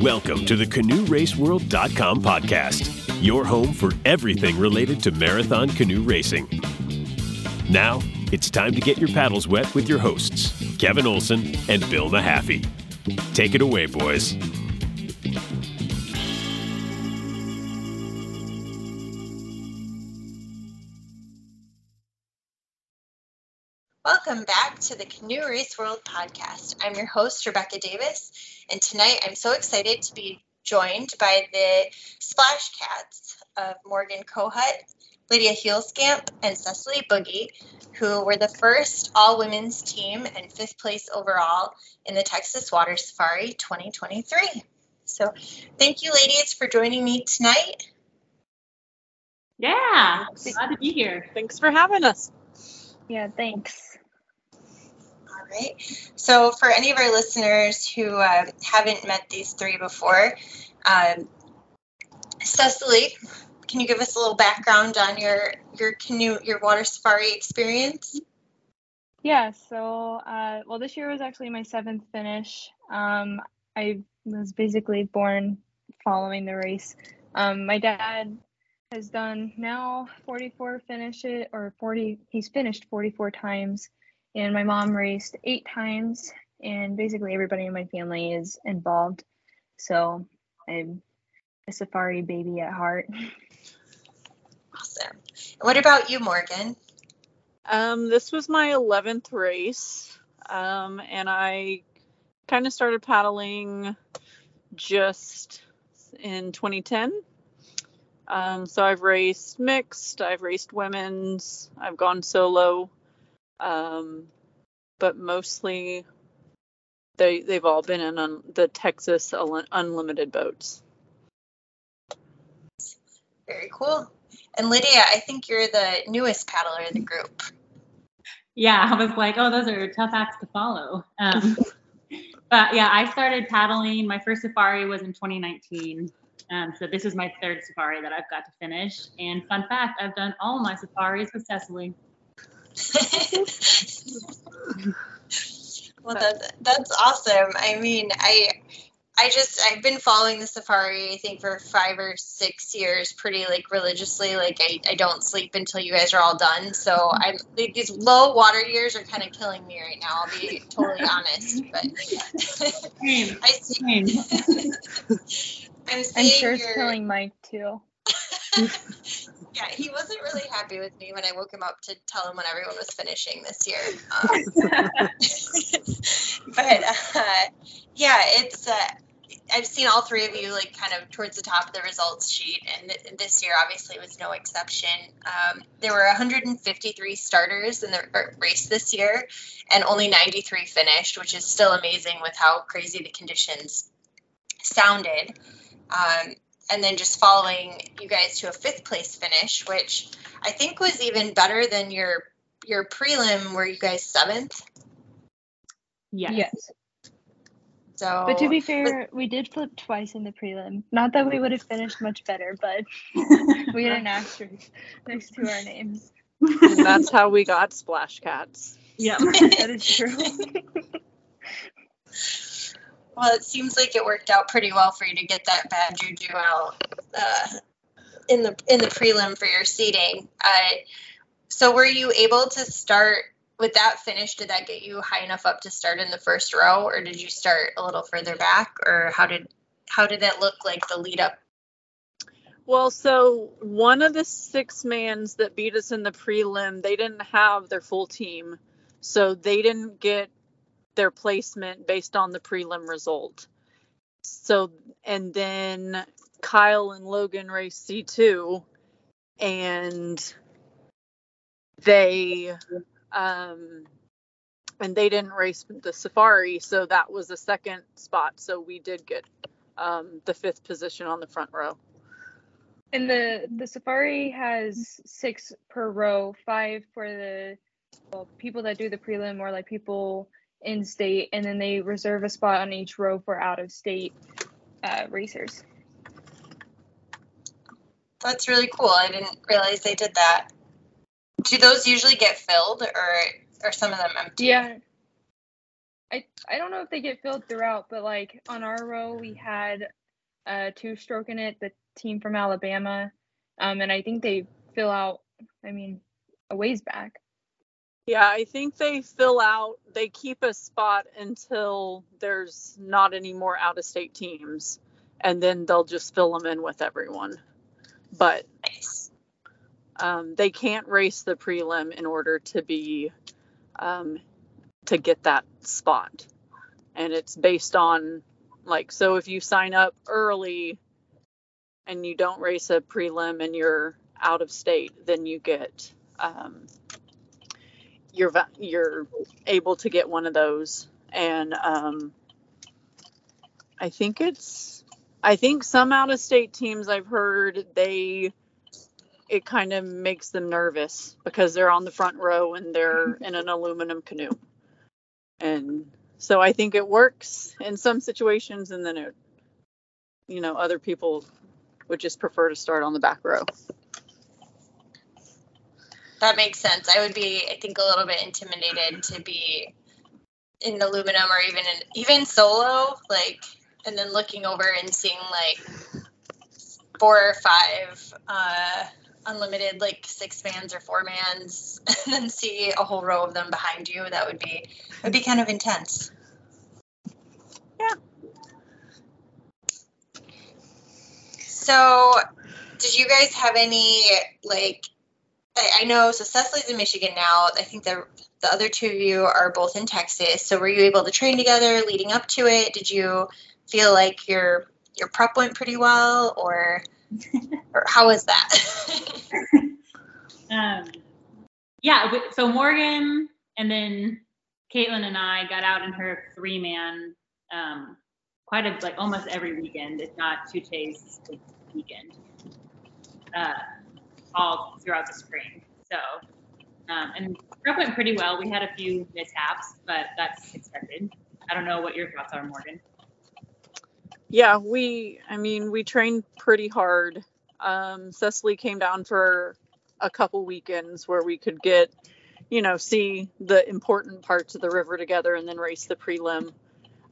Welcome to the CanoeRaceWorld.com podcast, your home for everything related to marathon canoe racing. Now, it's time to get your paddles wet with your hosts, Kevin Olson and Bill Mahaffey. Take it away, boys. Welcome back to the Canoe Race World podcast. I'm your host, Rebecca Davis, and tonight I'm so excited to be joined by the Splash Cats of Morgan Kohut, Lydia Huelskamp, and Cecili Bugge, who were the first all women's team and fifth place overall in the Texas Water Safari 2023. So, thank you, ladies, for joining me tonight. Yeah, glad to be here. Thanks for having us. Yeah, thanks. Right. So, for any of our listeners who uh, haven't met these three before, um, Cecili, can you give us a little background on your your canoe, your water safari experience? Yeah, so, uh, well, this year was actually my seventh finish. Um, I was basically born following the race. Um, my dad has done now 44 finish it or 40 he's finished 44 times and my mom raced eight times and basically everybody in my family is involved so i'm a safari baby at heart Awesome. What about you, Morgan? Um, this was my 11th race, um, and I kind of started paddling just in 2010. Um, so I've raced mixed, I've raced women's, I've gone solo, um, but mostly they they've all been in un, the Texas unlimited boats. Very cool. And Lydia, I think you're the newest paddler in the group. Yeah, I was like, oh, those are tough acts to follow. Um, but yeah, I started paddling. My first safari was in 2019. Um, so this is my third safari that I've got to finish. And fun fact, I've done all my safaris with Cecili. well, that, that's awesome. I mean, I I just I've been following the safari I think for five or six years pretty like religiously. Like I, I don't sleep until you guys are all done. So I'm like, these low water years are kind of killing me right now. I'll be totally honest. But I see. I'm, i'm sure it's your- killing mike too yeah, he wasn't really happy with me when I woke him up to tell him when everyone was finishing this year. Um, but uh, yeah, it's. Uh, I've seen all three of you like kind of towards the top of the results sheet, and th- this year obviously was no exception. Um, there were 153 starters in the race this year, and only 93 finished, which is still amazing with how crazy the conditions sounded. Um, and then just following you guys to a fifth place finish, which I think was even better than your your prelim where you guys seventh. Yes. yes So but to be fair we did flip twice in the prelim not that we would have finished much better but we had an asterisk next to our names And that's how we got Splash Cats. Yeah. that is true well, it seems like it worked out pretty well for you to get that bad juju out uh, in the in the prelim for your seating. Uh, so were you able to start with that finish? Did that get you high enough up to start in the first row, or did you start a little further back, or how did how did that look like the lead up? Well, so one of the six mans that beat us in the prelim, they didn't have their full team. So they didn't get their placement based on the prelim result. So, and then Kyle and Logan raced C2 and they, um, and they didn't race the safari. So that was the second spot. So we did get um, the fifth position on the front row. And the the safari has six per row, five for the well, people that do the prelim or like people in state, and then they reserve a spot on each row for out of state uh, racers. That's really cool. I didn't realize they did that. Do those usually get filled, or are some of them empty? Yeah. I I don't know if they get filled throughout, but like on our row we had a two stroke in it, the team from Alabama, um, and I think they fill out. I mean, a ways back. Yeah, I think they fill out, they keep a spot until there's not any more out of state teams, and then they'll just fill them in with everyone. But um, they can't race the prelim in order to be um, to get that spot, and it's based on like so if you sign up early and you don't race a prelim and you're out of state, then you get um, you're you're able to get one of those, and um, I think it's I think some out of state teams I've heard they it kind of makes them nervous because they're on the front row and they're in an aluminum canoe. And so I think it works in some situations and then it you know other people would just prefer to start on the back row. That makes sense. I would be, I think, a little bit intimidated to be in aluminum or even in, even solo, like, and then looking over and seeing like four or five uh, unlimited, like six mans or four mans, and then see a whole row of them behind you. That would be would be kind of intense. Yeah. So, did you guys have any like I, know so Cecili's in Michigan now. I think the the other two of you are both in Texas. So were you able to train together leading up to it? Did you feel like your your prep went pretty well, or or how was that? Um, yeah, so Morgan and then Caitlin and I got out in her three man um, quite a like almost every weekend, if not two days a weekend, uh, all throughout the spring. So, um, and prep went pretty well. We had a few mishaps, but that's expected. I don't know what your thoughts are, Morgan. Yeah, we I mean we trained pretty hard. Um, Cecili came down for a couple weekends where we could get, you know, see the important parts of the river together and then race the prelim.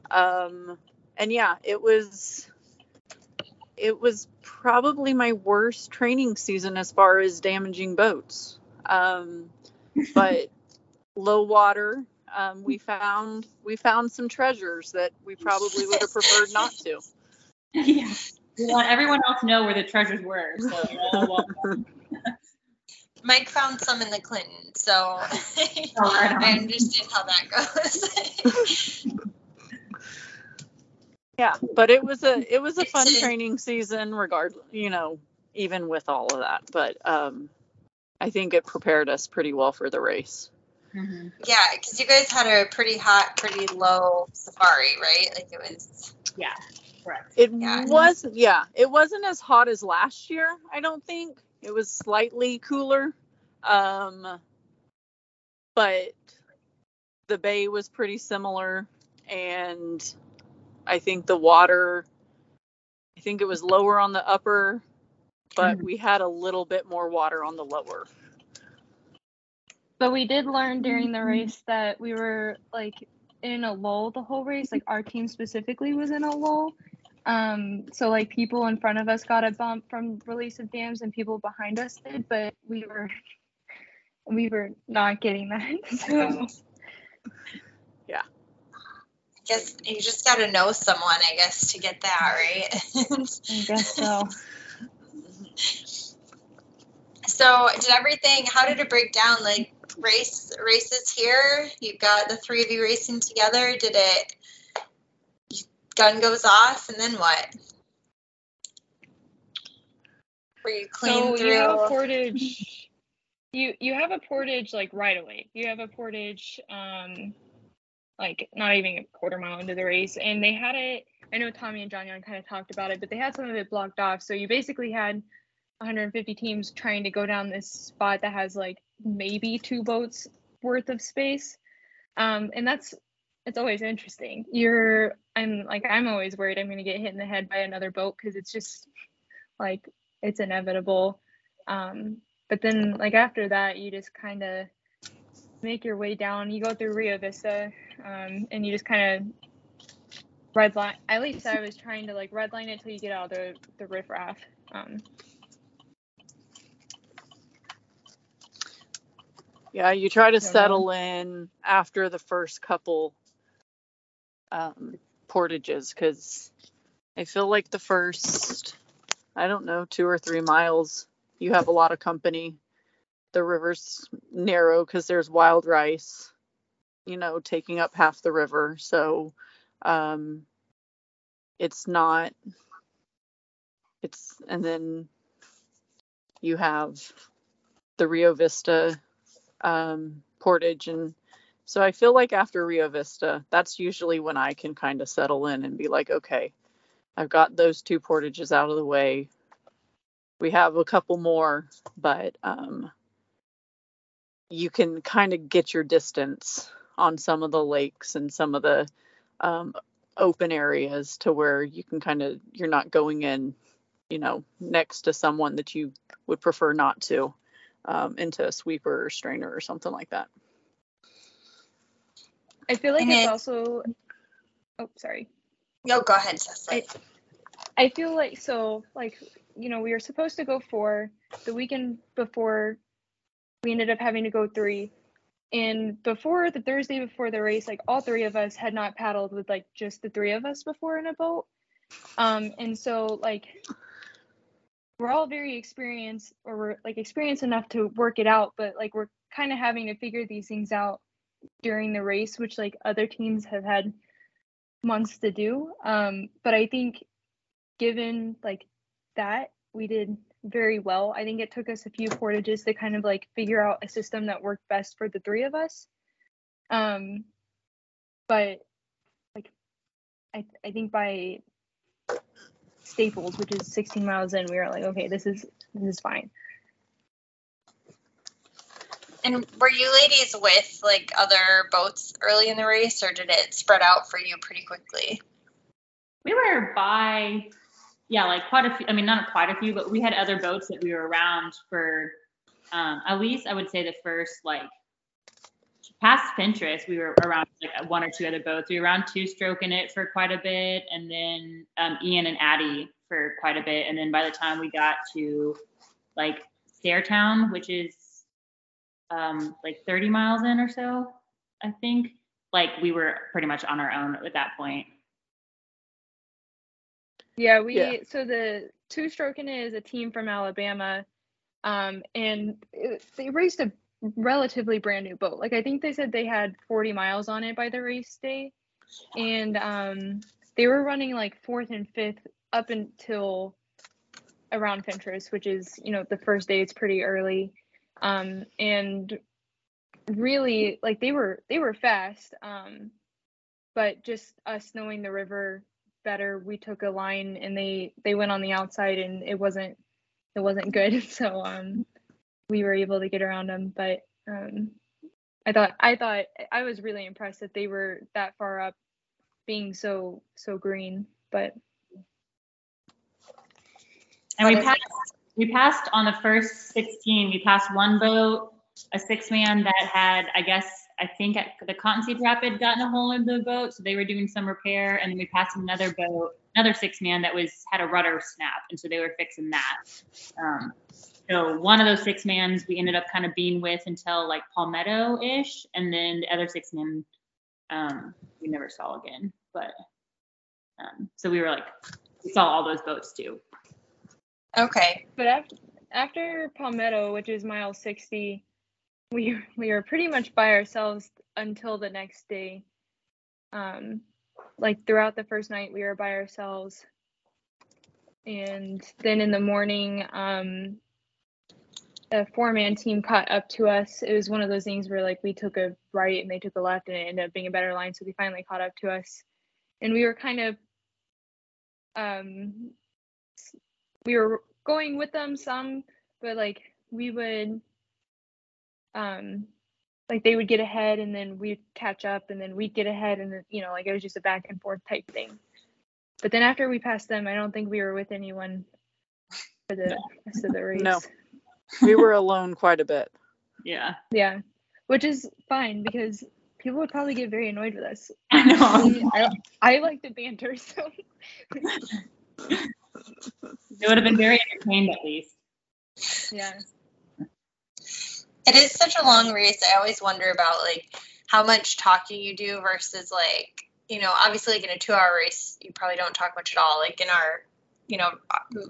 Um, and yeah, it was it was probably my worst training season as far as damaging boats. Um, but low water, um, we found we found some treasures that we probably would have preferred not to. yeah. We want everyone else to know where the treasures were. So you're all welcome. Mike found some in the Clinton, so right on. I understand how that goes. Yeah, but it was a it was a fun training season, regard you know, even with all of that. But um, I think it prepared us pretty well for the race. Mhm. yeah, because you guys had a pretty hot, pretty low safari, right? Like it was. Yeah, correct. It Yeah. was yeah, it wasn't as hot as last year. I don't think it was slightly cooler, um, but the bay was pretty similar, and I think the water. I think it was lower on the upper, but Mhm. we had a little bit more water on the lower. But we did learn during the race that we were like in a lull the whole race. Like our team specifically was in a lull. Um, so like people in front of us got a bump from release of dams and people behind us did, but we were we were not getting that. So I guess you just got to know someone, I guess, to get that right. I guess so. so, did everything? How did it break down? Like race races here. You've got the three of you racing together. Did it? Gun goes off, and then what? Were you clean so through? you have a portage. You you have a portage like right away. You have a portage, um, like not even a quarter mile into the race, and they had it. I know Tommy and John Young kind of talked about it, but they had some of it blocked off. So you basically had 150 teams trying to go down this spot that has like maybe two boats worth of space, um, and that's it's always interesting. You're I'm like I'm always worried I'm gonna get hit in the head by another boat because it's just like it's inevitable. Um, but then like after that, you just kind of make your way down. You go through Rio Vista, um, and you just kind of red line. At least I was trying to like red line it till you get out of the the riffraff. Um, Yeah, you try to know. settle in after the first couple um, portages because I feel like the first, I don't know, two or three miles, you have a lot of company. The river's narrow because there's wild rice, you know, taking up half the river. So um, it's not, it's, and then you have the Rio Vista um, portage and so I feel like after Rio Vista, that's usually when I can kind of settle in and be like, okay, I've got those two portages out of the way. We have a couple more, but um, you can kind of get your distance on some of the lakes and some of the um, open areas to where you can kind of you're not going in, you know, next to someone that you would prefer not to um, into a sweeper or strainer or something like that. I feel like And it's it- also. Oh, sorry. No, go ahead, Cecili. I feel like so like you know we were supposed to go four the weekend before we ended up having to go three and before the Thursday before the race like all three of us had not paddled with like just the three of us before in a boat. Um and so like we're all very experienced or we're like experienced enough to work it out but like we're kind of having to figure these things out during the race which like other teams have had months to do. Um but I think given like that we did very well. I think it took us a few portages to kind of like figure out a system that worked best for the three of us. Um but like i i think by staples which is 16 miles in we were like okay this is this is fine. And were you ladies with like other boats early in the race, or did it spread out for you pretty quickly? We were by, yeah, like quite a few. I mean, not quite a few, but we had other boats that we were around for um, at least I would say the first like past Fentress, we were around like one or two other boats. We were around two stroking it for quite a bit, and then um, Ian and Addie for quite a bit, and then by the time we got to like Stairtown, which is um, like 30 miles in or so, I think, like we were pretty much on our own at that point. Yeah, we Yeah. so the two stroking is a team from Alabama, um, and it, they raced a relatively brand new boat. Like I think they said they had 40 miles on it by the race day, and um, they were running like fourth and fifth up until around Fentress, which is you know the first day. It's pretty early, um, and really like they were they were fast, um, but just us knowing the river better. We took a line and they they went on the outside and it wasn't it wasn't good. So um we were able to get around them. But um i thought i thought i was really impressed that they were that far up being so so green. But And we passed, we passed on the first 16, we passed one boat, a six man that had, I guess, I think at the Cottonseed Rapid had gotten a hole in the boat. So they were doing some repair. And then we passed another boat, another six man that was, had a rudder snap. And so they were fixing that. Um, so one of those six mans we ended up kind of being with until like Palmetto ish. And then the other six men um, we never saw again. But um, so we were like, we saw all those boats too. Okay. but after after palmetto which is mile 60 we we were pretty much by ourselves until the next day. Um like throughout the first night we were by ourselves. And then in the morning um a four man team caught up to us. It was one of those things where like we took a right and they took a left and it ended up being a better line. So they finally caught up to us. And we were kind of um we were going with them some, but like we would um like they would get ahead and then we'd catch up and then we'd get ahead and then you know like it was just a back and forth type thing. But then after we passed them, I don't think we were with anyone for the rest of the race. No. We were alone quite a bit. Yeah. Yeah. Which is fine because people would probably get very annoyed with us. I know. I, I like to banter, so it would have been very entertained at least. yeah. It is such a long race. I always wonder about like how much talking you do versus like, you know, obviously like in a two hour race, you probably don't talk much at all. Like in our, you know,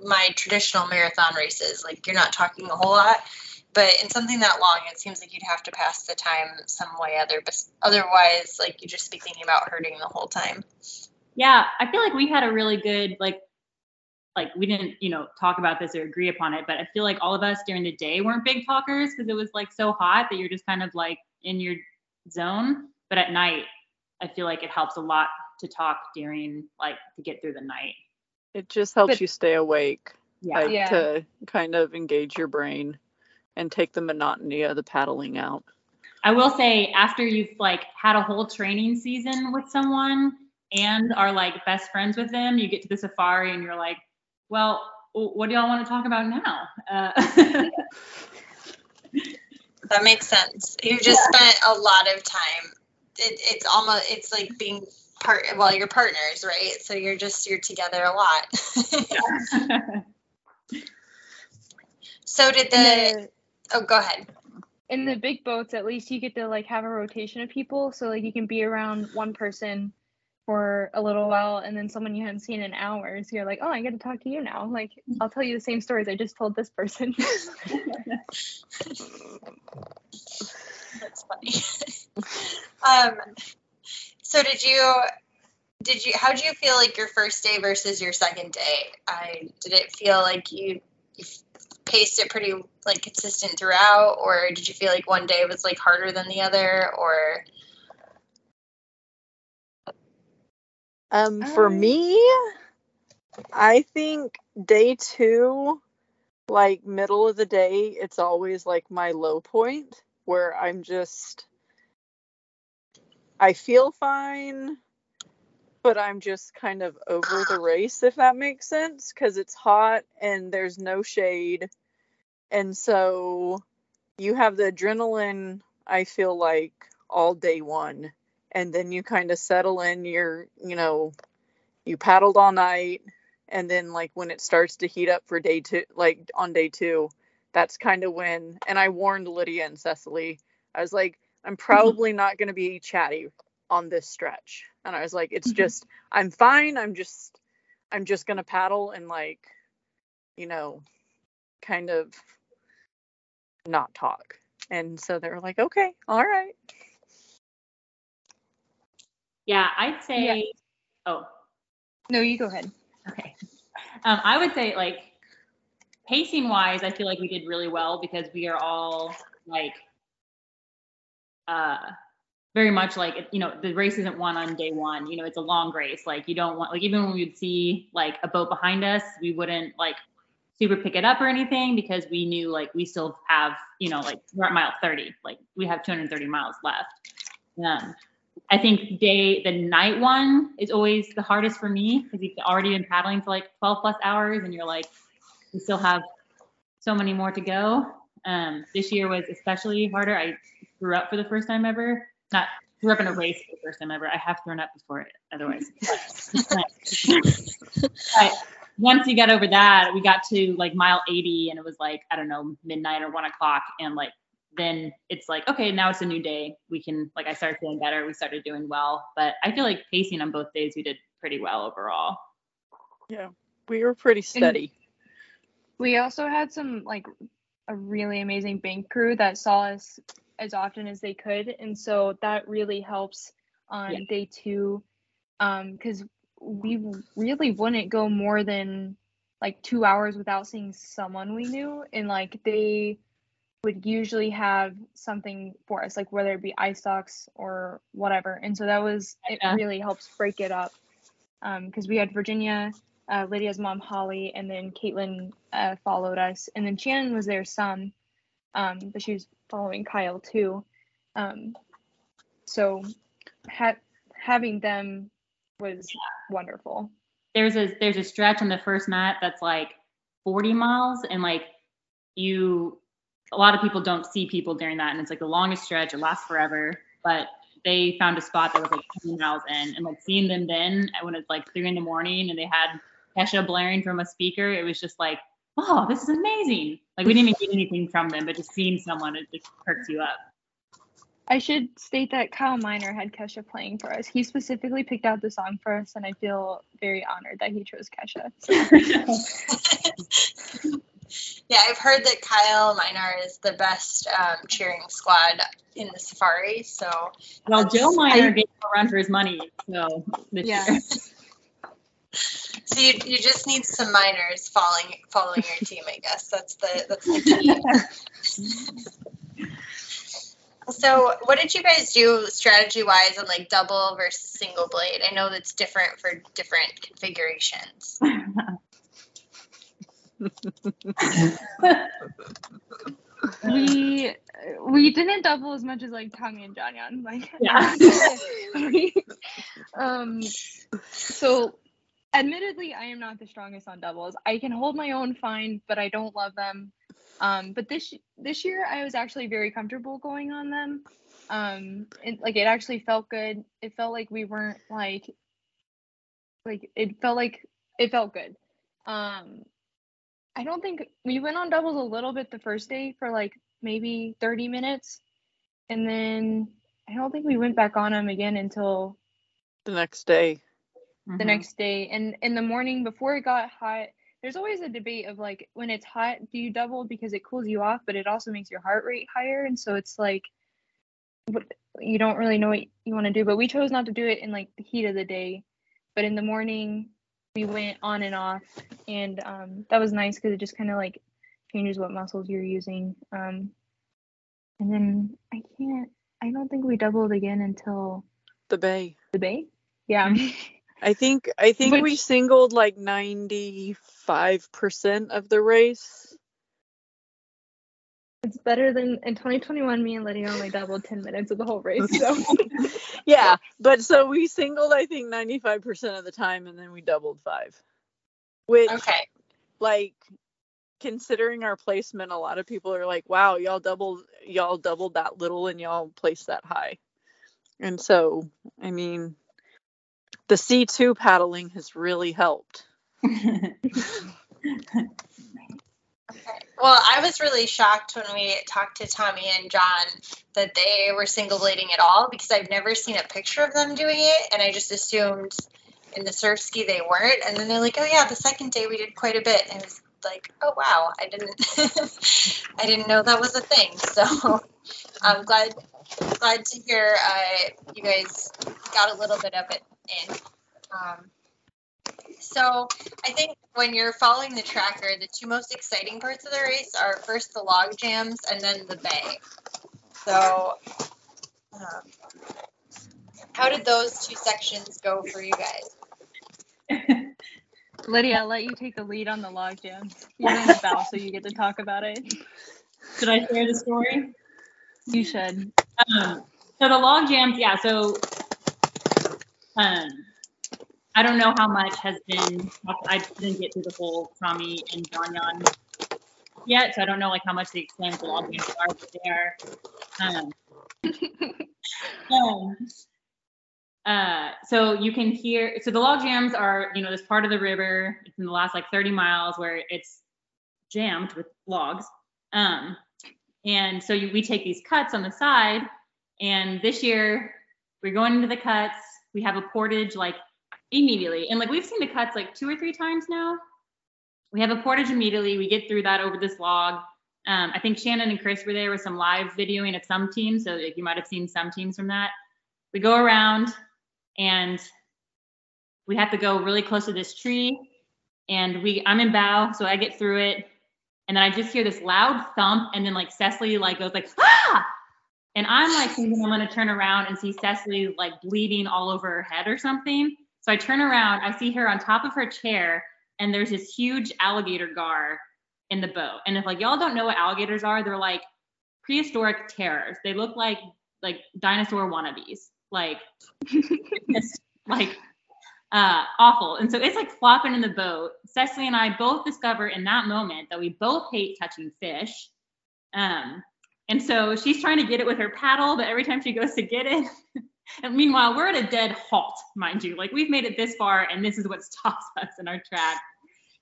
my traditional marathon races, like you're not talking a whole lot. But in something that long, it seems like you'd have to pass the time some way other, but otherwise, like you'd just be thinking about hurting the whole time. Yeah, I feel like we had a really good like like we didn't you know talk about this or agree upon it but i feel like all of us during the day weren't big talkers because it was like so hot that you're just kind of like in your zone but at night i feel like it helps a lot to talk during like to get through the night It just helps But- you stay awake, yeah like Yeah. to kind of engage your brain and take the monotony of the paddling out. i will say after you've like had a whole training season with someone and are like best friends with them you get to the safari and you're like well what do y'all want to talk about now uh, That makes sense. You just spent a lot of time. It, it's almost it's like being part. Well, you're partners, right? So you're just you're together a lot. so did the? The, Oh, go ahead. in the big boats, at least you get to like have a rotation of people, so like you can be around one person for a little while, and then someone you haven't seen in hours. You're like, oh, I get to talk to you now. Like I'll tell you the same stories I just told this person. That's funny. um, so did you? Did you? How did you feel like your first day versus your second day? I did it feel like you, you paced it pretty like consistent throughout, or did you feel like one day was like harder than the other, or Um, for Um, me, I think day two, like middle of the day, it's always like my low point where I'm just, I feel fine, but I'm just kind of over the race, if that makes sense, because it's hot and there's no shade. And so you have the adrenaline, I feel like, all day one and then you kind of settle in your you know you paddled all night and then like when it starts to heat up for day two like on day two that's kind of when and i warned lydia and cecili. I was like i'm probably not going to be chatty on this stretch. And i was like it's Mhm. just i'm fine. I'm just i'm just going to paddle and like you know kind of not talk. And so they were like okay all right yeah i'd say oh. No, you go ahead. Okay. Um, I would say like pacing wise, I feel like we did really well because we are all like uh very much like you know the race isn't won on day one. You know it's a long race. Like you don't want like even when we would see like a boat behind us we wouldn't like super pick it up or anything because we knew like we still have you know like we're at mile 30 like we have 230 miles left. Um, I think day the night one is always the hardest for me because you've already been paddling for like 12 plus hours and you're like we still have so many more to go. Um, this year was especially harder. I grew up for the first time ever. Not grew up in a race for the first time ever. I have thrown up before it otherwise. but once you got over that, we got to like mile 80 and it was like, I don't know, midnight or one o'clock. And like then it's like, okay, now it's a new day. We can, like, I started feeling better. We started doing well. But I feel like pacing on both days, we did pretty well overall. yeah we were pretty steady We also had some like a really amazing bank crew that saw us as often as they could, and so that really helps on Yeah. day two, um, because we really wouldn't go more than like two hours without seeing someone we knew, and like they would usually have something for us, like whether it be ice socks or whatever, and so that was it. Yeah. Really helps break it up, because we had Virginia uh, Lydia's mom Holly, and then Caitlin uh, followed us, and then Shannon was there some, um, but she was following Kyle too. Um, so ha- having them was wonderful. There's a there's a stretch on the first mat that's like 40 miles, and like you, a lot of people don't see people during that, and it's like the longest stretch. It lasts forever, but they found a spot that was like 20 miles in, and like seeing them then when it's like three in the morning and they had Kesha blaring from a speaker, it was just like, oh, this is amazing. Like we didn't even get anything from them, but just seeing someone, it just perks you up. I should state that Kyle Miner had Kesha playing for us. He specifically picked out the song for us, and I feel very honored that he chose Kesha. yeah, I've heard that Kyle Miner is the best um, cheering squad in the Safari. So, well, Joe Miner I, gave a run for his money. So, yeah. so you, you just need some miners following following your team, I guess. That's the that's the key. so what did you guys do strategy wise on like double versus single blade? I know that's different for different configurations. we we didn't double as much as like Tommy and John Yan. Like yeah. um so admittedly I am not the strongest on doubles. I can hold my own fine, but I don't love them. Um but this this year I was actually very comfortable going on them. Um it, like it actually felt good. It felt like we weren't like like it felt like it felt good. Um I don't think we went on doubles a little bit the first day for like maybe 30 minutes. And then I don't think we went back on them again until the next day. The mm-hmm. next day. And in the morning before it got hot, there's always a debate of like when it's hot, do you double because it cools you off, but it also makes your heart rate higher. And so it's like you don't really know what you want to do. But we chose not to do it in like the heat of the day. But in the morning, we went on and off and um, that was nice because it just kind of like changes what muscles you're using um, and then i can't i don't think we doubled again until the bay. The bay? Yeah. I think i think Which, we singled like 95% of the race it's better than in 2021 me and lydia only doubled 10 minutes of the whole race so yeah, but so we singled I think 95% of the time and then we doubled 5. Which Okay. like considering our placement a lot of people are like, "Wow, y'all doubled y'all doubled that little and y'all placed that high." And so, I mean, the C2 paddling has really helped. Well, I was really shocked when we talked to Tommy and John that they were single blading at all because I've never seen a picture of them doing it, and I just assumed in the surf ski they weren't. And then they're like, "Oh yeah, the second day we did quite a bit," and I was like, "Oh wow, I didn't, I didn't know that was a thing." So I'm glad, glad to hear uh, you guys got a little bit of it in. Um, so I think when you're following the tracker, the two most exciting parts of the race are first the log jams and then the bay. So, um, how did those two sections go for you guys? Lydia, I'll let you take the lead on the log jams. You're on the bow, so you get to talk about it. Should I share the story? You should. Um, so the log jams, yeah. So um, I don't know how much has been. I didn't get through the whole Tommy and John Yan yet, so I don't know like how much the log jams are, but they are. Um, um, uh, so you can hear. So the log jams are, you know, this part of the river. It's in the last like 30 miles where it's jammed with logs. Um, and so you, we take these cuts on the side, and this year we're going into the cuts. We have a portage like immediately. And like we've seen the cuts like two or three times now. We have a portage immediately. We get through that over this log. Um, I think Shannon and Chris were there with some live videoing of some teams. So like, you might have seen some teams from that. We go around and we have to go really close to this tree. And we I'm in bow, so I get through it. And then I just hear this loud thump, and then like Cecili like goes like ah, and I'm like thinking I'm gonna turn around and see Cecili like bleeding all over her head or something. So I turn around, I see her on top of her chair, and there's this huge alligator gar in the boat. And if like y'all don't know what alligators are, they're like prehistoric terrors. They look like like dinosaur wannabes, like like uh, awful. And so it's like flopping in the boat. Cecili and I both discover in that moment that we both hate touching fish. Um, and so she's trying to get it with her paddle, but every time she goes to get it, And meanwhile, we're at a dead halt, mind you. Like we've made it this far, and this is what stops us in our track.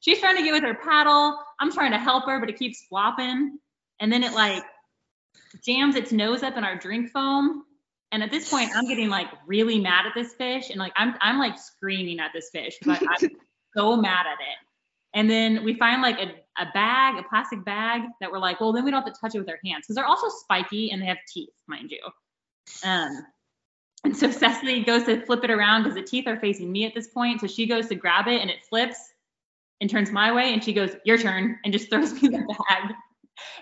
She's trying to get with her paddle. I'm trying to help her, but it keeps flopping. And then it like jams its nose up in our drink foam. And at this point, I'm getting like really mad at this fish, and like I'm I'm like screaming at this fish, but I'm so mad at it. And then we find like a, a bag, a plastic bag that we're like, well, then we don't have to touch it with our hands because they're also spiky and they have teeth, mind you. Um, and so Cecili goes to flip it around because the teeth are facing me at this point. So she goes to grab it and it flips and turns my way. And she goes, Your turn, and just throws me the bag.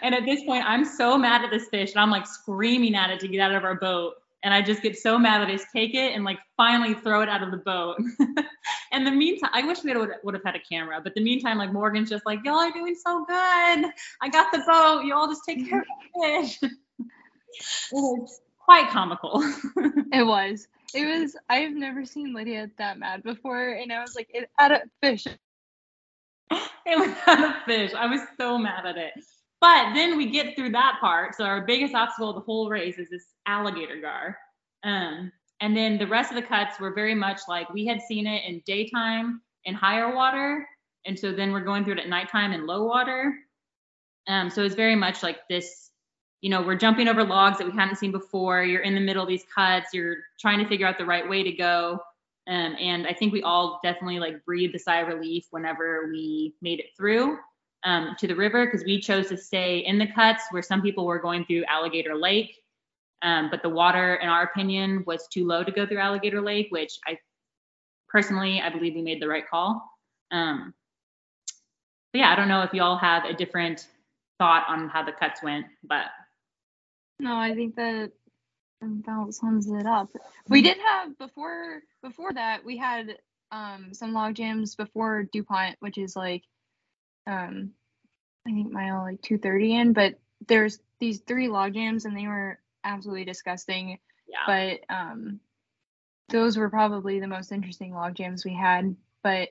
And at this point, I'm so mad at this fish and I'm like screaming at it to get out of our boat. And I just get so mad that I just take it and like finally throw it out of the boat. in the meantime, I wish we would, would have had a camera, but the meantime, like Morgan's just like, y'all are doing so good. I got the boat. You all just take care of the fish. quite comical. it was. It was. I've never seen Lydia that mad before, and I was like, it at a fish. It was at a fish. I was so mad at it. But then we get through that part. So our biggest obstacle of the whole race is this alligator gar. Um, and then the rest of the cuts were very much like we had seen it in daytime in higher water. And so then we're going through it at nighttime in low water. Um, so it's very much like this, you know, we're jumping over logs that we hadn't seen before. You're in the middle of these cuts. You're trying to figure out the right way to go. Um, and I think we all definitely like breathed a sigh of relief whenever we made it through um, to the river because we chose to stay in the cuts where some people were going through Alligator Lake. Um, but the water, in our opinion, was too low to go through Alligator Lake, which I personally, I believe we made the right call. Um, but yeah, I don't know if y'all have a different thought on how the cuts went, but. No, I think that that sums it up. We did have before before that we had um some log jams before DuPont, which is like um I think mile like 230 in, but there's these three log jams and they were absolutely disgusting. Yeah. But um those were probably the most interesting log jams we had. But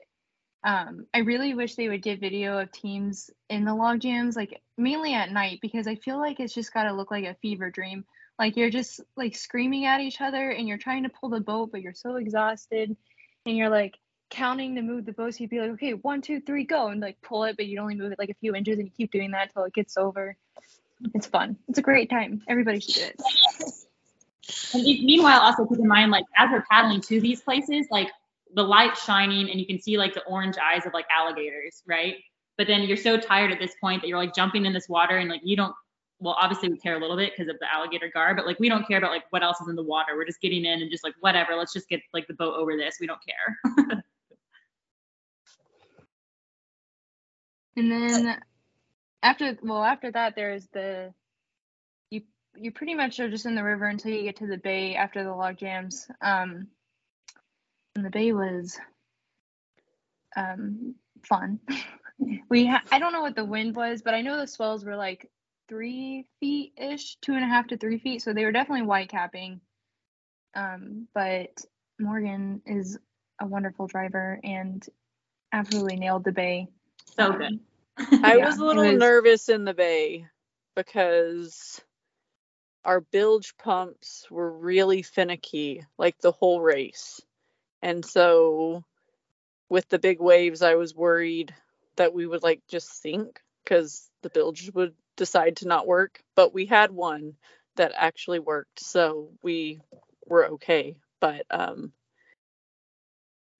um I really wish they would get video of teams in the log jams, like mainly at night, because I feel like it's just gotta look like a fever dream. Like you're just like screaming at each other and you're trying to pull the boat, but you're so exhausted and you're like counting to move the boat. So you'd be like, okay, one, two, three, go, and like pull it, but you'd only move it like a few inches, and you keep doing that until it gets over. It's fun. It's a great time. Everybody should do it. And meanwhile, also keep in mind, like as we're paddling to these places, like the light shining, and you can see like the orange eyes of like alligators, right? But then you're so tired at this point that you're like jumping in this water, and like you don't. Well, obviously we care a little bit because of the alligator gar, but like we don't care about like what else is in the water. We're just getting in and just like whatever. Let's just get like the boat over this. We don't care. And then after well after that there's the you you pretty much are just in the river until you get to the bay after the log jams. Um and the bay was um fun. we ha- I don't know what the wind was, but I know the swells were like three feet ish, two and a half to three feet. So they were definitely white capping. Um, but Morgan is a wonderful driver and absolutely nailed the bay. so Um, good. I Yeah, was a little was- nervous in the bay because our bilge pumps were really finicky, like the whole race. And so with the big waves, I was worried that we would like just sink because the bilge would decide to not work. But we had one that actually worked, so we were okay. But um,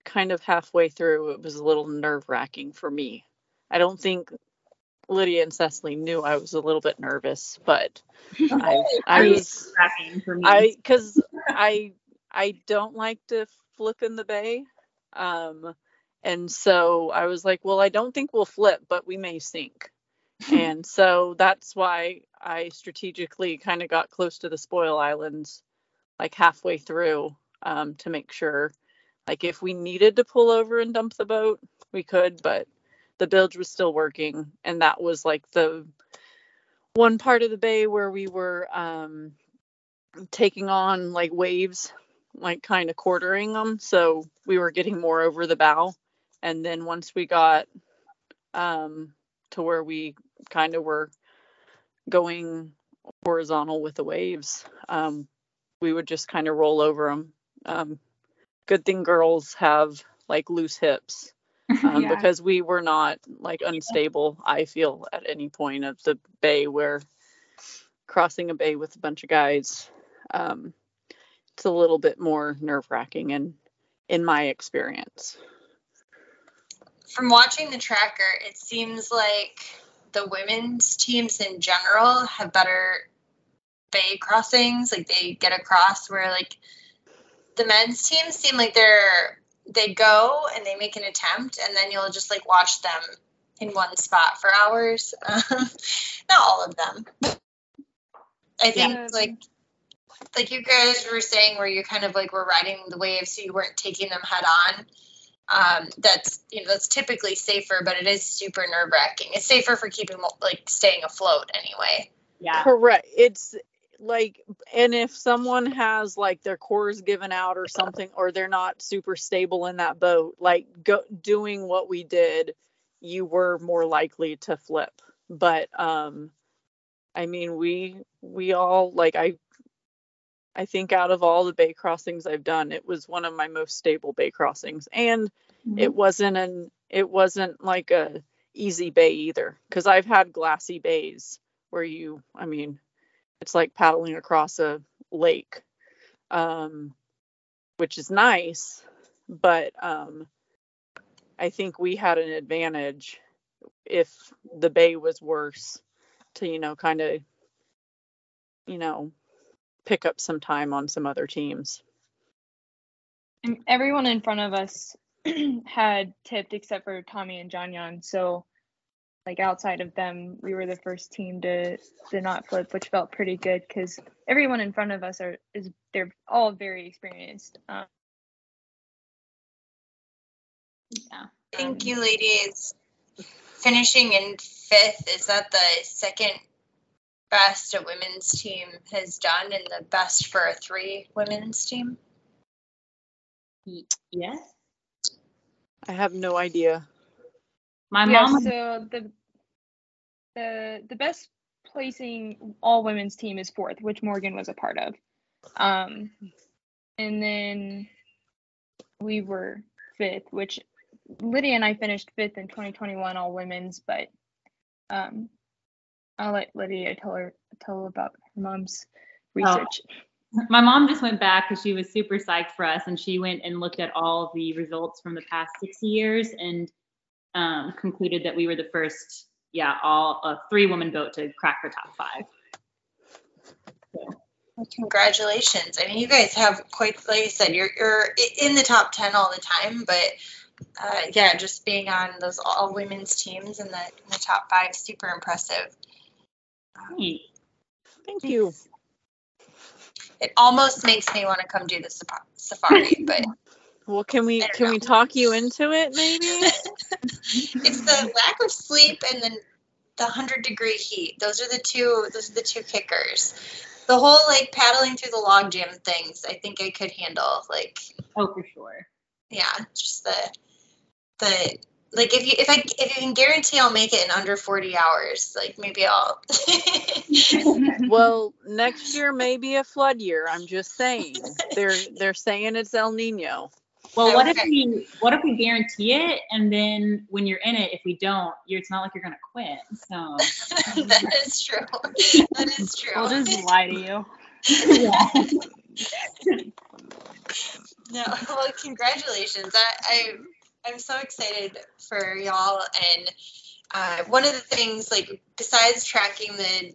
kind of halfway through, it was a little nerve wracking for me. I don't think Lydia and Cecili knew I was a little bit nervous, but I, I was. I because I I don't like to flip in the bay, um, and so I was like, well, I don't think we'll flip, but we may sink, and so that's why I strategically kind of got close to the spoil islands, like halfway through, um, to make sure, like if we needed to pull over and dump the boat, we could, but the bilge was still working, and that was like the one part of the bay where we were um taking on like waves, like kind of quartering them. So we were getting more over the bow. And then once we got um, to where we kind of were going horizontal with the waves, um, we would just kind of roll over them. Um, good thing girls have like loose hips um, Yeah. because we were not like unstable. I feel at any point of the bay where crossing a bay with a bunch of guys, um, it's a little bit more nerve wracking and in my experience. From watching the tracker, it seems like the women's teams in general have better bay crossings. Like they get across where like the men's teams seem like they're they go and they make an attempt and then you'll just like watch them in one spot for hours. Um, not all of them. I think Yeah. like like you guys were saying where you kind of like were riding the wave so you weren't taking them head on um, that's you know that's typically safer, but it is super nerve wracking. It's safer for keeping like staying afloat anyway. Yeah. Correct. It's like, and if someone has like their cores given out or something, or they're not super stable in that boat, like go doing what we did, you were more likely to flip. But um, I mean, we we all like I. I think out of all the bay crossings I've done, it was one of my most stable bay crossings, and it wasn't an it wasn't like a easy bay either because i've had glassy bays where you i mean it's like paddling across a lake um which is nice but um i think we had an advantage if the bay was worse to you know kind of you know pick up some time on some other teams And everyone in front of us had tipped except for Tommy and John Yan. So, like outside of them, we were the first team to to not flip, which felt pretty good because everyone in front of us are is they're all very experienced. Um, Yeah. Thank Um, you, ladies. Finishing in fifth is that the second best a women's team has done, and the best for a three women's team. Yes. i have no idea My yeah, mom. so the the the best placing all women's team is fourth, which Morgan was a part of. Um, and then we were fifth, which Lydia and I finished fifth in 2021 all women's, but um, I'll let Lydia tell her tell about her mom's research. my mom just went back because she was super psyched for us and she went and looked at all the results from the past 60 years and um, concluded that we were the first yeah all a three woman boat to crack the top five Well, Congratulations. I mean, you guys have quite, like I said, you're, you're in the top 10 all the time, but uh, yeah, just being on those all women's teams in the, in the top five, super impressive. Thanks. thank you It almost makes me want to come do the safari, but well can we I don't can we talk you into it maybe it's the lack of sleep and then the 100 degree heat. Those are the two, those are the two kickers. The whole like paddling through the log jam things, I think I could handle. Like, oh for sure yeah, just the the like if you if I if you can guarantee I'll make it in under 40 hours, like maybe I'll Well, next year may be a flood year. I'm just saying. They're they're saying it's El Nino. well what if we what if we guarantee it and then when you're in it if we don't you're, it's not like you're gonna quit so that is true. That is true. We'll just lie to you. No, well, congratulations. I, I I'm so excited for y'all. And uh, one of the things, like besides tracking the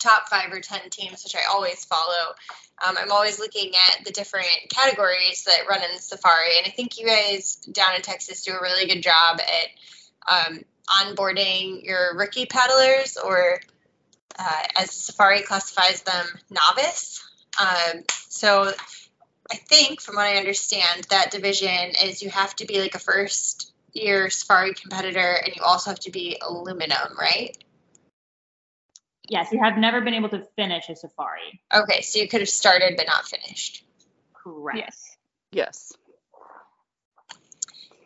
top five or ten teams, which I always follow, um, I'm always looking at the different categories that run in safari. And I think you guys down in Texas do a really good job at um, onboarding your rookie paddlers, or uh, as Safari classifies them, novice. Um, so I think, from what I understand, that division is you have to be like a first year safari competitor and you also have to be aluminum, right? yes you have never been able to finish a safari Okay, so you could have started but not finished. correct Yes. Yes.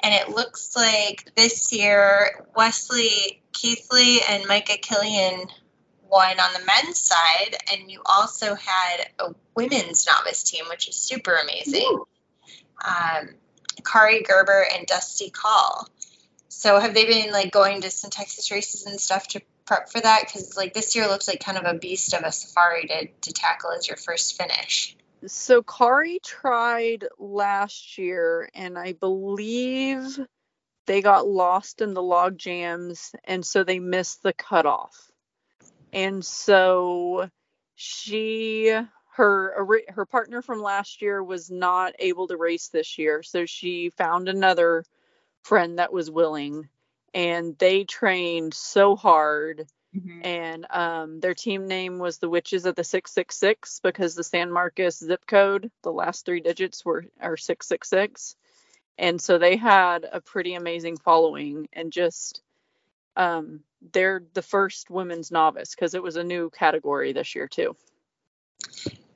And it looks like this year Wesley Keithley and Micah Killian won on the men's side, and you also had a women's novice team, which is super amazing. Um, Kari Gerber and Dusty Call. So have they been like going to some Texas races and stuff to prep for that? Because like this year looks like kind of a beast of a safari to, to tackle as your first finish. So Kari tried last year, and I believe they got lost in the log jams, and so they missed the cutoff. And so she her her partner from last year was not able to race this year, so she found another friend that was willing, and they trained so hard. Mm-hmm. And um, their team name was the Witches of the 666 because the San Marcos zip code, the last three digits were are 666 and so they had a pretty amazing following and just um, they're the first women's novice because it was a new category this year too.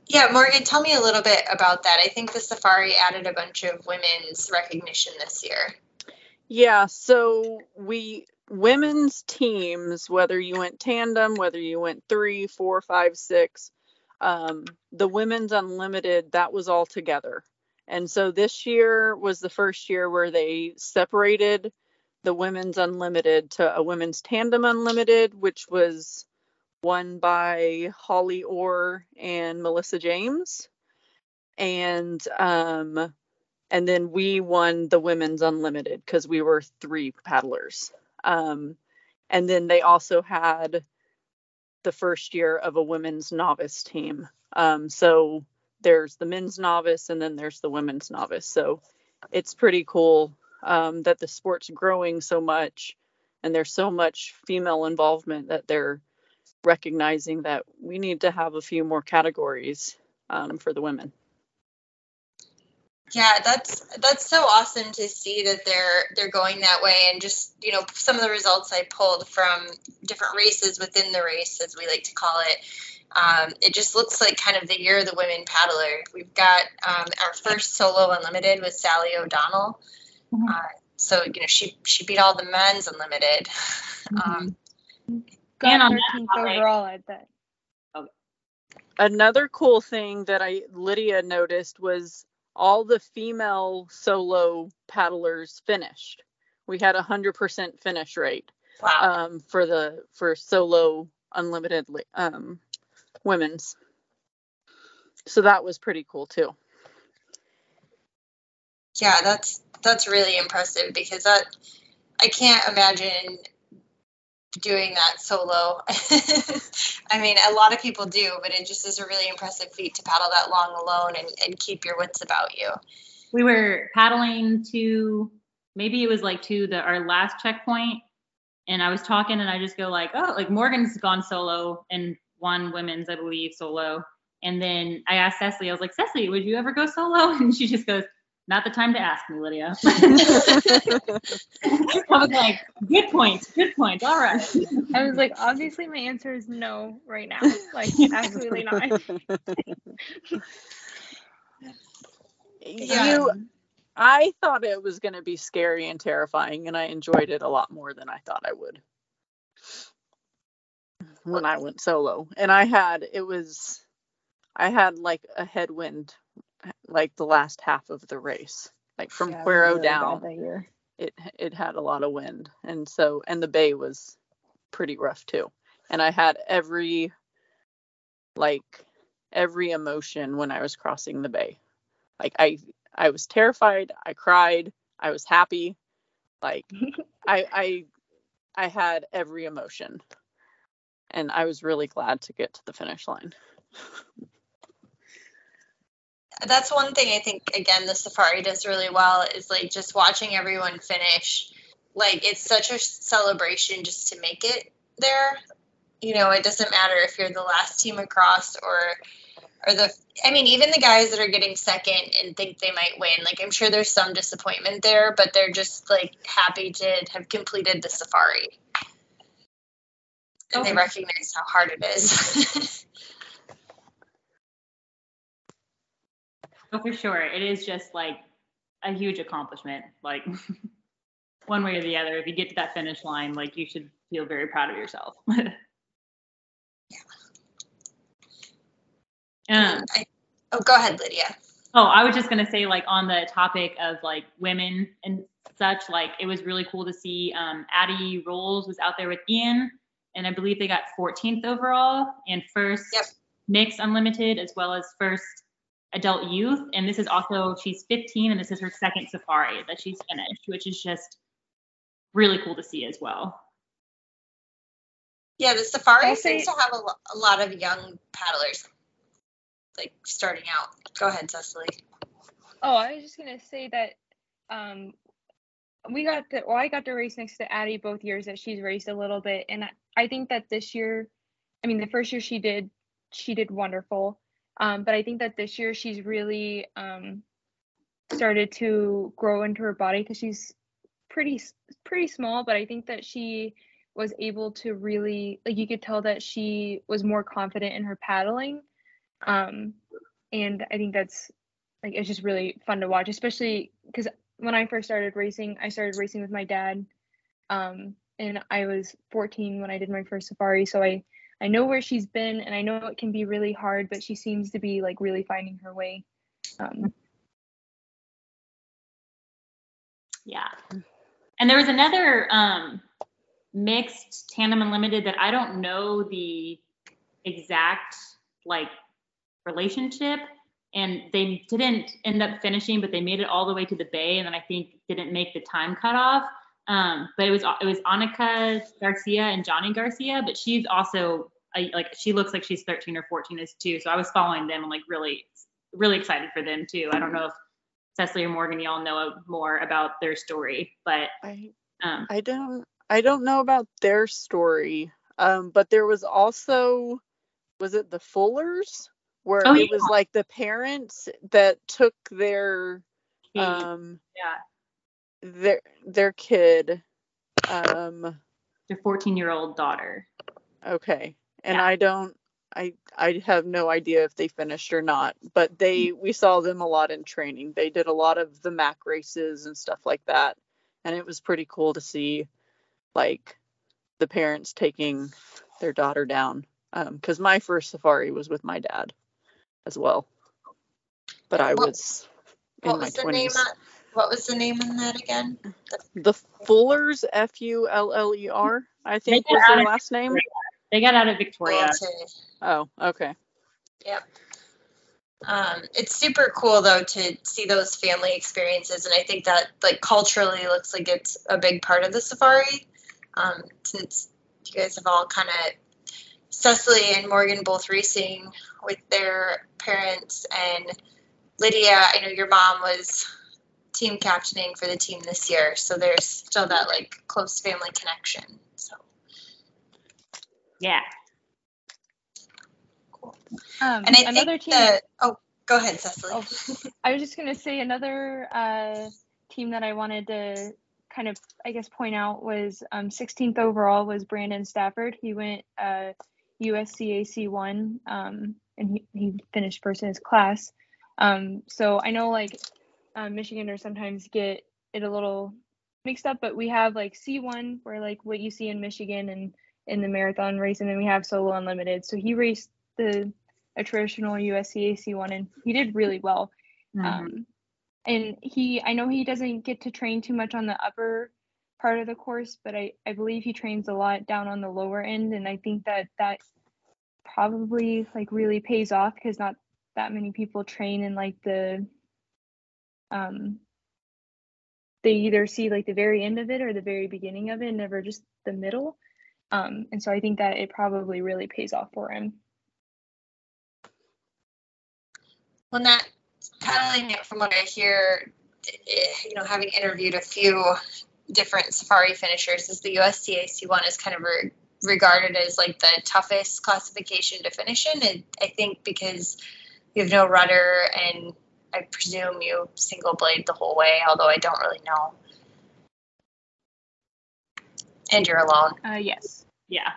Yeah morgan tell me a little bit about that. I think the safari added a bunch of women's recognition this year. Yeah so we women's teams whether you went tandem whether you went three four five six um, the women's unlimited that was all together. And so this year was the first year where they separated the women's unlimited to a women's tandem unlimited, which was won by Holly Orr and Melissa James. And um, and then we won the women's unlimited because we were three paddlers. Um, and then they also had the first year of a women's novice team. Um, so there's the men's novice and then there's the women's novice. So it's pretty cool um, that the sport's growing so much and there's so much female involvement that they're recognizing that we need to have a few more categories um, for the women. Yeah, that's that's so awesome to see that they're they're going that way, and just you know some of the results I pulled from different races within the race, as we like to call it, um, it just looks like kind of the year of the women paddler. We've got um, our first solo unlimited with Salli O'Donnell. Mm-hmm. Uh, so you know she she beat all the men's unlimited. Mm-hmm. Um, Got on 13th overall, I bet. Okay. Another cool thing that I Lydia noticed was all the female solo paddlers finished. We had a hundred percent finish rate wow. um, for the for solo unlimited um, women's. So that was pretty cool too. Yeah, that's that's really impressive because that I can't imagine doing that solo. I mean, a lot of people do, but it just is a really impressive feat to paddle that long alone and, and keep your wits about you. We were paddling to maybe it was like to the our last checkpoint and I was talking and I just go like, oh, like Morgan's gone solo and one women's, I believe, solo. And then I asked Cecili, I was like, Cecili, would you ever go solo? And she just goes, not the time to ask me, Lydia. I was like, good point, good point. All right. I was like, obviously my answer is no right now. Like, absolutely not. yeah. You, I thought it was going to be scary and terrifying, and I enjoyed it a lot more than I thought I would when I went solo. And I had it was I had like a headwind like the last half of the race. Like from yeah, Cuero really down. It it had a lot of wind. And so and the bay was pretty rough too. And I had every like every emotion when I was crossing the bay. Like I I was terrified, I cried, I was happy. Like I I I had every emotion and I was really glad to get to the finish line. That's one thing I think again the safari does really well is like just watching everyone finish. Like it's such a celebration just to make it there. You know, it doesn't matter if you're the last team across or or the I mean even the guys that are getting second and think they might win. Like I'm sure there's some disappointment there, but they're just like happy to have completed the safari and they recognize how hard it is. oh, for sure. It is just like a huge accomplishment. Like one way or the other, if you get to that finish line, like you should feel very proud of yourself. yeah, Um, I, oh, go ahead, Lydia. Oh, I was just gonna say, like on the topic of like women and such, like it was really cool to see um, Addie Rolls was out there with Ian, and I believe they got 14th overall and first Yep. mixed unlimited as well as first adult youth. And this is also she's 15 and this is her second safari that she's finished, which is just really cool to see as well. Yeah, the safari say- seems to have a, lo- a lot of young paddlers, like starting out. Go ahead, Cecili. Oh, I was just gonna say that um, we got the well, I got to race next to Addie both years that she's raced a little bit, and I, I think that this year, I mean, the first year she did, she did wonderful, um, but I think that this year she's really um, started to grow into her body because she's pretty pretty small, but I think that she was able to really like you could tell that she was more confident in her paddling, um, and I think that's like it's just really fun to watch especially because when i first started racing i started racing with my dad um and i was 14 when i did my first safari so i i know where she's been and i know it can be really hard but she seems to be like really finding her way um Yeah. And there was another um, mixed tandem unlimited that I don't know the exact like relationship, and they didn't end up finishing, but they made it all the way to the bay, and then I think didn't make the time cutoff. Um, but it was it was Annika Garcia and Johnny Garcia, but she's also a, like she looks like she's 13 or 14 as too. So I was following them and like really really excited for them too. I don't know if Cecili or Morgan, y'all know more about their story, but I um, I don't I don't know about their story. Um, but there was also was it the Fullers where Oh, it was like the parents that took their um yeah, their their kid um their 14 year old daughter. okay and Yeah. i don't i i have no idea if they finished or not but they we saw them a lot in training they did a lot of the mac races and stuff like that and it was pretty cool to see like the parents taking their daughter down um because my first safari was with my dad as well but i What- was in What my was the name? 20s On, what was the name in that again? the fullers F U L L E R, I think was out their of last name They got out of Victoria. Royalty. oh okay Um, it's super cool though to see those family experiences, and I think that like culturally looks like it's a big part of the safari. Um, since you guys have all kind of Cecili and Morgan both racing with their parents, and Lydia, I know your mom was team captaining for the team this year, so there's still that like close family connection. So Yeah. Um, and I another think team. the oh, go ahead, Cecili. Oh, I was just gonna say another uh, team that I wanted to kind of, I guess, point out was um, 16th overall was Brandon Stafford. He went uh, USCAC one, um, and he, he finished first in his class. Um, so I know like uh, Michiganders sometimes get it a little mixed up, but we have like C1 where like what you see in Michigan and in the marathon race, and then we have solo unlimited. So he raced the a traditional USCAC one, and he did really well. Mhm. Um, and he, I know he doesn't get to train too much on the upper part of the course, but I, I believe he trains a lot down on the lower end, and I think that that probably like really pays off because not that many people train in like the um they either see like the very end of it or the very beginning of it, never just the middle. Um, and so I think that it probably really pays off for him. Well, that paddling it from what I hear, eh, you know, having interviewed a few different safari finishers, is the USCAC one is kind of re- regarded as like the toughest classification to finish in. And I think because you have no rudder and I presume you single blade the whole way, although I don't really know. And you're alone. Uh, yes. Yeah.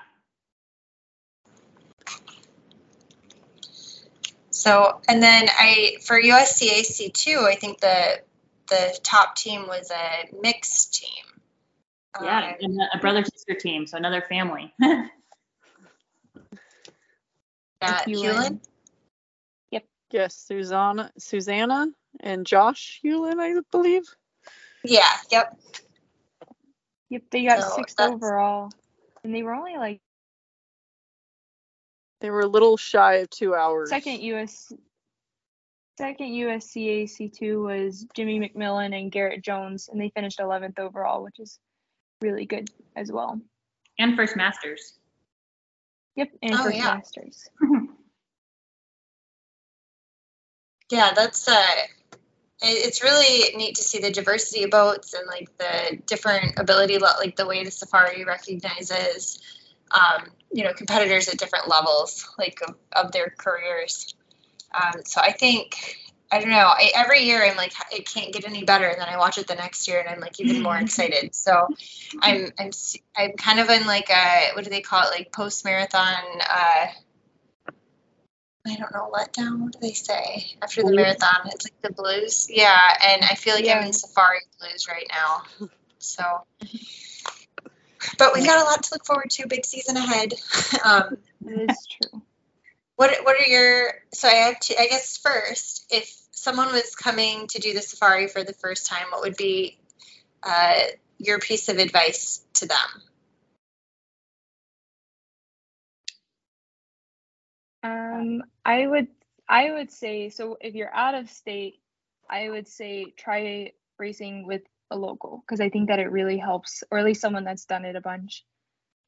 So, and then I for USCAC two, I think the the top team was a mixed team. Yeah. Um, And a brother sister team, so another family. at Hewlin. Hewlin. Yes, Susanna, Susanna, and Josh Hewlin, I believe. Yeah. Yep. Yep, they got So sixth that's- overall, and they were only like They were a little shy of two hours. second US. Second USCAC two was Jimmy McMillan and Garrett Jones, and they finished 11th overall, which is really good as well. And first masters. Yep, and Oh, first yeah. masters. Yeah, that's uh it's really neat to see the diversity of boats and like the different ability like the way the safari recognizes um, you know competitors at different levels like of, of their careers. Um, so i think i don't know I, every year i'm like it can't get any better and then i watch it the next year and i'm like even more excited. So i'm i'm I'm kind of in like a what do they call it like post marathon uh I don't know, letdown. What do they say after the Blues? marathon? It's like the blues. Yeah, and I feel like I'm in safari blues right now. So, but we've got a lot to look forward to. Big season ahead. Um, That is true. what What are your? So I have to. I guess first, if someone was coming to do the safari for the first time, what would be uh, your piece of advice to them? Um, I would I would say so if you're out of state, I would say try racing with a local because I think that it really helps, or at least someone that's done it a bunch.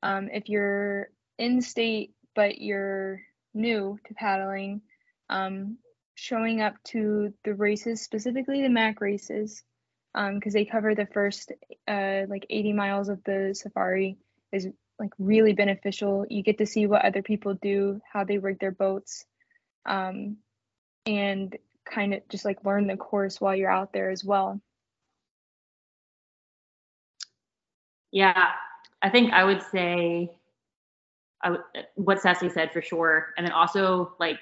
Um, if you're in state but you're new to paddling, um, showing up to the races, specifically the MAC races, because they cover the first uh, like 80 miles of the safari, is like really beneficial. You get to see what other people do, how they rig their boats, um, and kind of just like learn the course while you're out there as well. Yeah, I think I would say I what Sassy said for sure, and then also like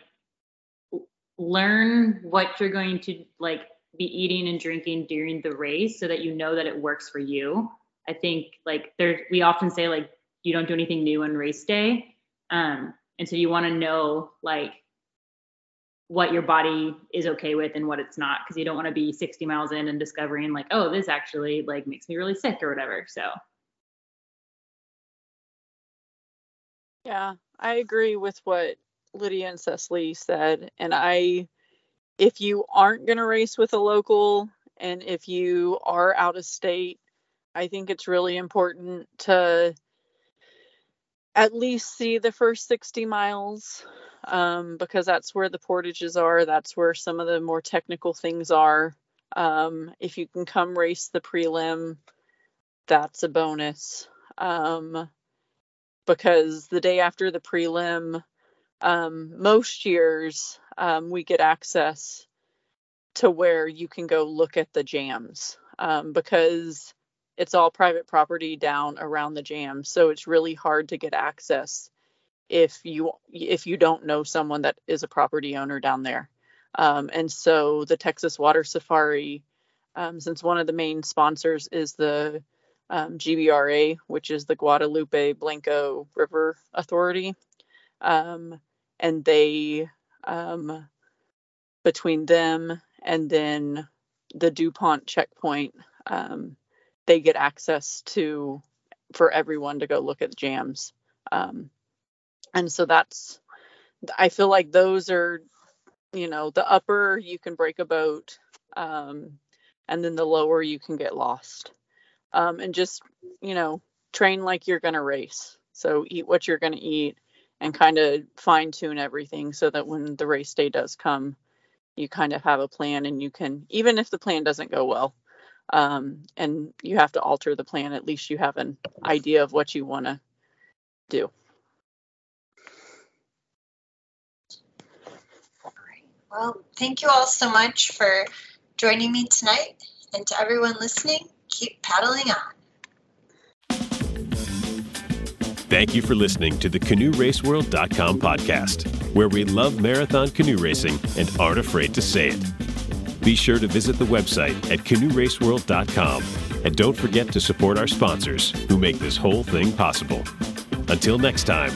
learn what you're going to like be eating and drinking during the race so that you know that it works for you. I think like there we often say like you don't do anything new on race day, um, and so you want to know like what your body is okay with and what it's not because you don't want to be 60 miles in and discovering like oh this actually like makes me really sick or whatever so Yeah, I agree with what Lydia and Cecili said. And I, if you aren't going to race with a local and if you are out of state, I think it's really important to at least see the first 60 miles um, because that's where the portages are. That's where some of the more technical things are. Um, if you can come race the prelim, that's a bonus. Um, because the day after the prelim, um, most years um, we get access to where you can go look at the jams um, because it's all private property down around the jam. So it's really hard to get access if you if you don't know someone that is a property owner down there. Um, and so the Texas Water Safari, um, since one of the main sponsors is the um, GBRA, which is the Guadalupe Blanco River Authority. Um, and they, um, between them and then the DuPont checkpoint, um, they get access to for everyone to go look at the jams. Um, and so that's, I feel like those are, you know, the upper you can break a boat, um, and then the lower you can get lost um, and just you know train like you're going to race so eat what you're going to eat and kind of fine tune everything so that when the race day does come you kind of have a plan and you can even if the plan doesn't go well um, and you have to alter the plan at least you have an idea of what you want to do Well, thank you all so much for joining me tonight. And to everyone listening, keep paddling on. Thank you for listening to the CanoeRaceWorld.com podcast, where we love marathon canoe racing and aren't afraid to say it. Be sure to visit the website at CanoeRaceWorld.com and don't forget to support our sponsors who make this whole thing possible. Until next time,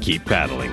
keep paddling.